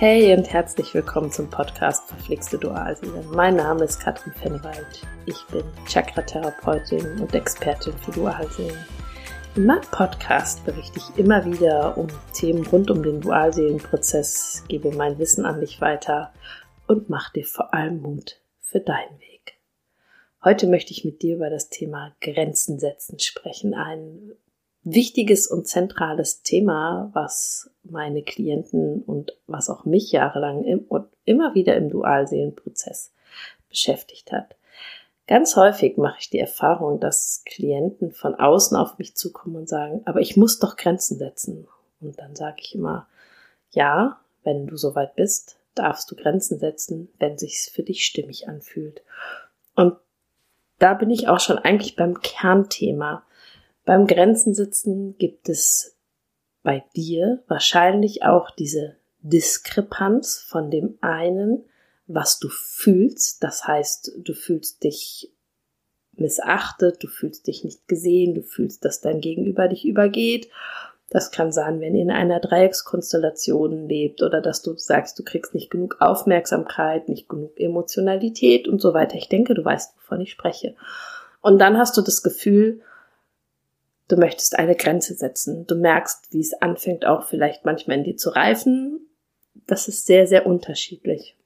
Hey und herzlich willkommen zum Podcast Verflixte Dualseele. Mein Name ist Katrin Fennewald. Ich bin Chakra-Therapeutin und Expertin für Dualseelen. In meinem Podcast berichte ich immer wieder um Themen rund um den Dualseelenprozess, gebe mein Wissen an dich weiter und mache dir vor allem Mut für deinen Weg. Heute möchte ich mit dir über das Thema Grenzen setzen sprechen. Ein wichtiges und zentrales Thema, was meine Klienten und was auch mich jahrelang im, und immer wieder im Dualseelenprozess beschäftigt hat. Ganz häufig mache ich die Erfahrung, dass Klienten von außen auf mich zukommen und sagen, aber ich muss doch Grenzen setzen. Und dann sage ich immer, ja, wenn du soweit bist, darfst du Grenzen setzen, wenn sich's für dich stimmig anfühlt. Und da bin ich auch schon eigentlich beim Kernthema. Beim Grenzensitzen gibt es bei dir wahrscheinlich auch diese Diskrepanz von dem einen, was du fühlst. Das heißt, du fühlst dich missachtet, du fühlst dich nicht gesehen, du fühlst, dass dein Gegenüber dich übergeht. Das kann sein, wenn ihr in einer Dreieckskonstellation lebt oder dass du sagst, du kriegst nicht genug Aufmerksamkeit, nicht genug Emotionalität und so weiter. Ich denke, du weißt, wovon ich spreche. Und dann hast du das Gefühl, Du möchtest eine Grenze setzen. Du merkst, wie es anfängt, auch vielleicht manchmal in dir zu reifen. Das ist sehr, sehr unterschiedlich.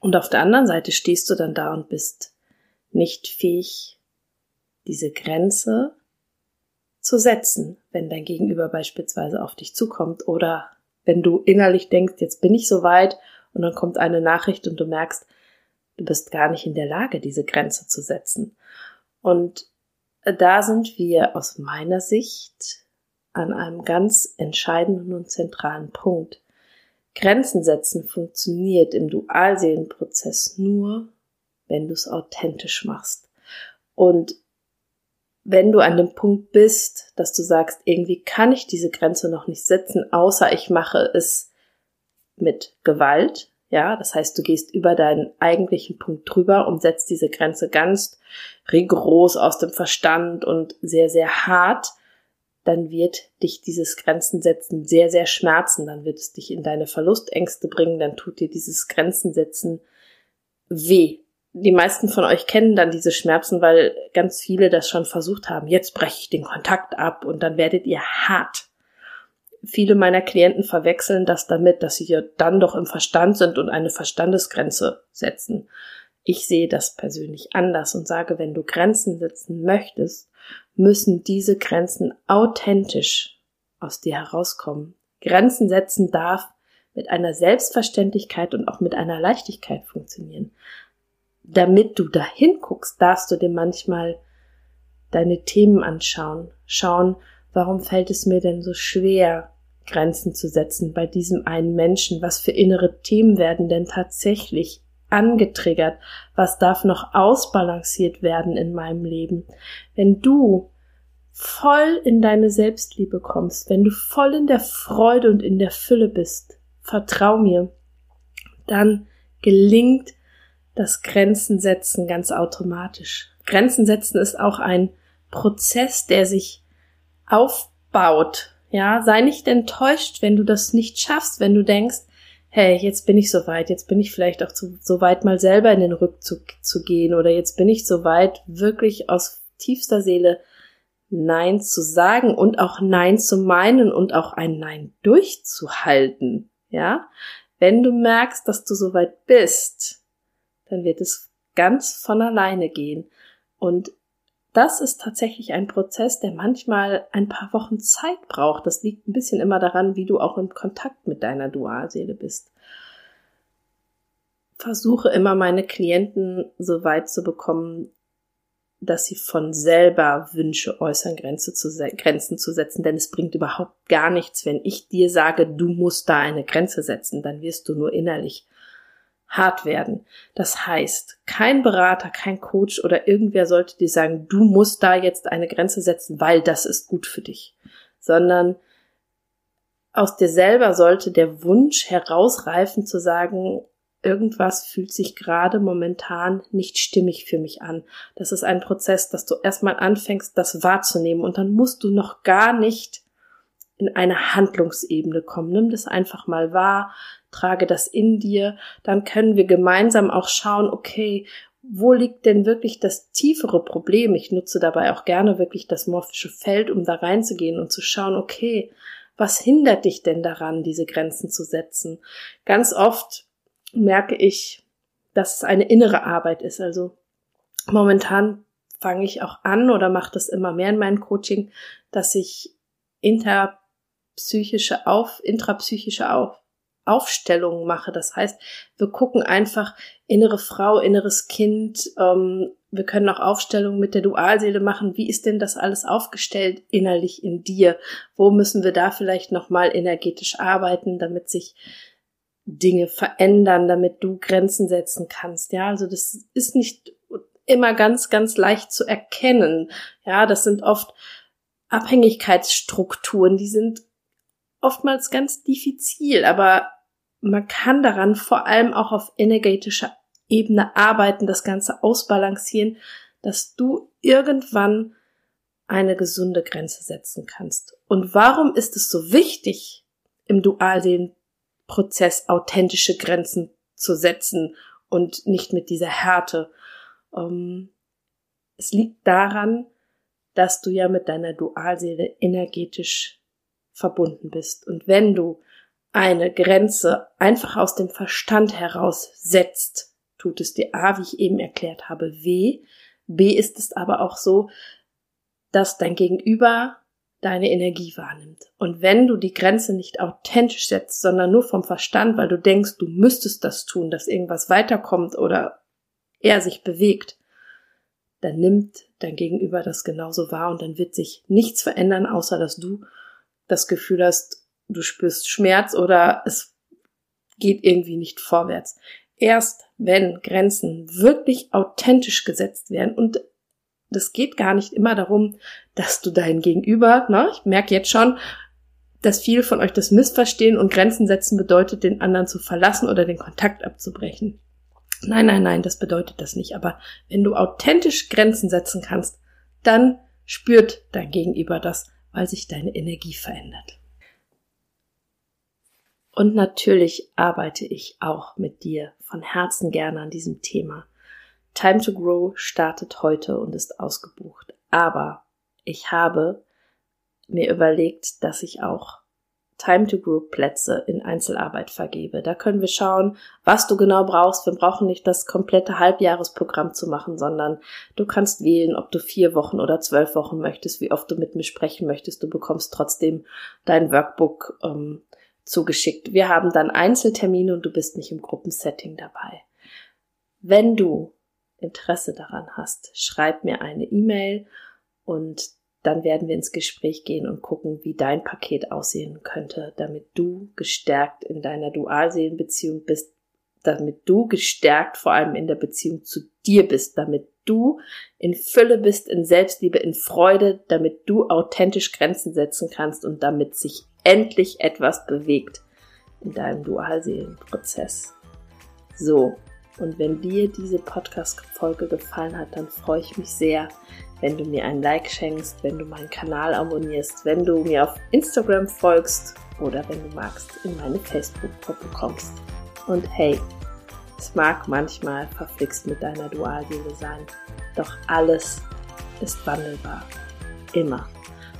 Und auf der anderen Seite stehst du dann da und bist nicht fähig, diese Grenze zu setzen, wenn dein Gegenüber beispielsweise auf dich zukommt oder wenn du innerlich denkst, jetzt bin ich so weit und dann kommt eine Nachricht und du merkst, du bist gar nicht in der Lage, diese Grenze zu setzen. Und da sind wir aus meiner Sicht an einem ganz entscheidenden und zentralen Punkt. Grenzen setzen funktioniert im Dualseelenprozess nur, wenn du es authentisch machst. Und wenn du an dem Punkt bist, dass du sagst, irgendwie kann ich diese Grenze noch nicht setzen, außer ich mache es mit Gewalt, ja, das heißt, du gehst über deinen eigentlichen Punkt drüber und setzt diese Grenze ganz rigoros aus dem Verstand und sehr, sehr hart, dann wird dich dieses Grenzensetzen sehr, sehr schmerzen, dann wird es dich in deine Verlustängste bringen, dann tut dir dieses Grenzensetzen weh. Die meisten von euch kennen dann diese Schmerzen, weil ganz viele das schon versucht haben. Jetzt breche ich den Kontakt ab und dann werdet ihr hart viele meiner Klienten verwechseln das damit, dass sie ja dann doch im Verstand sind und eine Verstandesgrenze setzen. Ich sehe das persönlich anders und sage, wenn du Grenzen setzen möchtest, müssen diese Grenzen authentisch aus dir herauskommen. Grenzen setzen darf mit einer Selbstverständlichkeit und auch mit einer Leichtigkeit funktionieren. Damit du dahin guckst, darfst du dir manchmal deine Themen anschauen, schauen, Warum fällt es mir denn so schwer, Grenzen zu setzen bei diesem einen Menschen? Was für innere Themen werden denn tatsächlich angetriggert? Was darf noch ausbalanciert werden in meinem Leben? Wenn du voll in deine Selbstliebe kommst, wenn du voll in der Freude und in der Fülle bist, vertrau mir, dann gelingt das Grenzen setzen ganz automatisch. Grenzen setzen ist auch ein Prozess, der sich aufbaut. Ja, sei nicht enttäuscht, wenn du das nicht schaffst, wenn du denkst, hey, jetzt bin ich so weit, jetzt bin ich vielleicht auch zu, so weit, mal selber in den Rückzug zu gehen oder jetzt bin ich so weit, wirklich aus tiefster Seele Nein zu sagen und auch Nein zu meinen und auch ein Nein durchzuhalten. Ja, wenn du merkst, dass du so weit bist, dann wird es ganz von alleine gehen. Und das ist tatsächlich ein Prozess, der manchmal ein paar Wochen Zeit braucht. Das liegt ein bisschen immer daran, wie du auch in Kontakt mit deiner Dualseele bist. Versuche immer meine Klienten so weit zu bekommen, dass sie von selber Wünsche äußern, Grenze zu Grenzen zu setzen, denn es bringt überhaupt gar nichts, wenn ich dir sage, du musst da eine Grenze setzen, dann wirst du nur innerlich hart werden. Das heißt, kein Berater, kein Coach oder irgendwer sollte dir sagen, du musst da jetzt eine Grenze setzen, weil das ist gut für dich, sondern aus dir selber sollte der Wunsch herausreifen zu sagen, irgendwas fühlt sich gerade momentan nicht stimmig für mich an. Das ist ein Prozess, dass du erstmal anfängst, das wahrzunehmen und dann musst du noch gar nicht in eine Handlungsebene kommen. Nimm das einfach mal wahr, trage das in dir, dann können wir gemeinsam auch schauen, okay, wo liegt denn wirklich das tiefere Problem? Ich nutze dabei auch gerne wirklich das morphische Feld, um da reinzugehen und zu schauen, okay, was hindert dich denn daran, diese Grenzen zu setzen? Ganz oft merke ich, dass es eine innere Arbeit ist. Also momentan fange ich auch an oder mache das immer mehr in meinem Coaching, dass ich interpsychische auf, intrapsychische auf, Aufstellungen mache. Das heißt, wir gucken einfach innere Frau, inneres Kind. Ähm, wir können auch Aufstellungen mit der Dualseele machen. Wie ist denn das alles aufgestellt innerlich in dir? Wo müssen wir da vielleicht nochmal energetisch arbeiten, damit sich Dinge verändern, damit du Grenzen setzen kannst? Ja, also das ist nicht immer ganz, ganz leicht zu erkennen. Ja, das sind oft Abhängigkeitsstrukturen, die sind oftmals ganz diffizil, aber man kann daran vor allem auch auf energetischer Ebene arbeiten, das Ganze ausbalancieren, dass du irgendwann eine gesunde Grenze setzen kannst. Und warum ist es so wichtig, im Dualseelenprozess authentische Grenzen zu setzen und nicht mit dieser Härte? Ähm, es liegt daran, dass du ja mit deiner Dualseele energetisch verbunden bist. Und wenn du eine Grenze einfach aus dem Verstand heraus setzt, tut es dir A, wie ich eben erklärt habe, weh. B ist es aber auch so, dass dein Gegenüber deine Energie wahrnimmt. Und wenn du die Grenze nicht authentisch setzt, sondern nur vom Verstand, weil du denkst, du müsstest das tun, dass irgendwas weiterkommt oder er sich bewegt, dann nimmt dein Gegenüber das genauso wahr und dann wird sich nichts verändern, außer dass du das Gefühl hast, du spürst Schmerz oder es geht irgendwie nicht vorwärts. Erst wenn Grenzen wirklich authentisch gesetzt werden und das geht gar nicht immer darum, dass du dein Gegenüber, ne, ich merke jetzt schon, dass viele von euch das missverstehen und Grenzen setzen bedeutet, den anderen zu verlassen oder den Kontakt abzubrechen. Nein, nein, nein, das bedeutet das nicht. Aber wenn du authentisch Grenzen setzen kannst, dann spürt dein Gegenüber das, weil sich deine Energie verändert. Und natürlich arbeite ich auch mit dir von Herzen gerne an diesem Thema. Time to Grow startet heute und ist ausgebucht. Aber ich habe mir überlegt, dass ich auch Time to Group Plätze in Einzelarbeit vergebe. Da können wir schauen, was du genau brauchst. Wir brauchen nicht das komplette Halbjahresprogramm zu machen, sondern du kannst wählen, ob du vier Wochen oder zwölf Wochen möchtest, wie oft du mit mir sprechen möchtest. Du bekommst trotzdem dein Workbook ähm, zugeschickt. Wir haben dann Einzeltermine und du bist nicht im Gruppensetting dabei. Wenn du Interesse daran hast, schreib mir eine E-Mail und dann werden wir ins Gespräch gehen und gucken, wie dein Paket aussehen könnte, damit du gestärkt in deiner Dualseelenbeziehung bist, damit du gestärkt vor allem in der Beziehung zu dir bist, damit du in Fülle bist, in Selbstliebe, in Freude, damit du authentisch Grenzen setzen kannst und damit sich endlich etwas bewegt in deinem Dualseelenprozess. So, und wenn dir diese Podcast-Folge gefallen hat, dann freue ich mich sehr, wenn du mir ein Like schenkst, wenn du meinen Kanal abonnierst, wenn du mir auf Instagram folgst oder wenn du magst, in meine Facebook-Gruppe kommst. Und hey, es mag manchmal verflixt mit deiner Dualseele sein, doch alles ist wandelbar. Immer.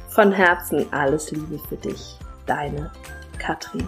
Von Herzen alles Liebe für dich. Deine Katrin.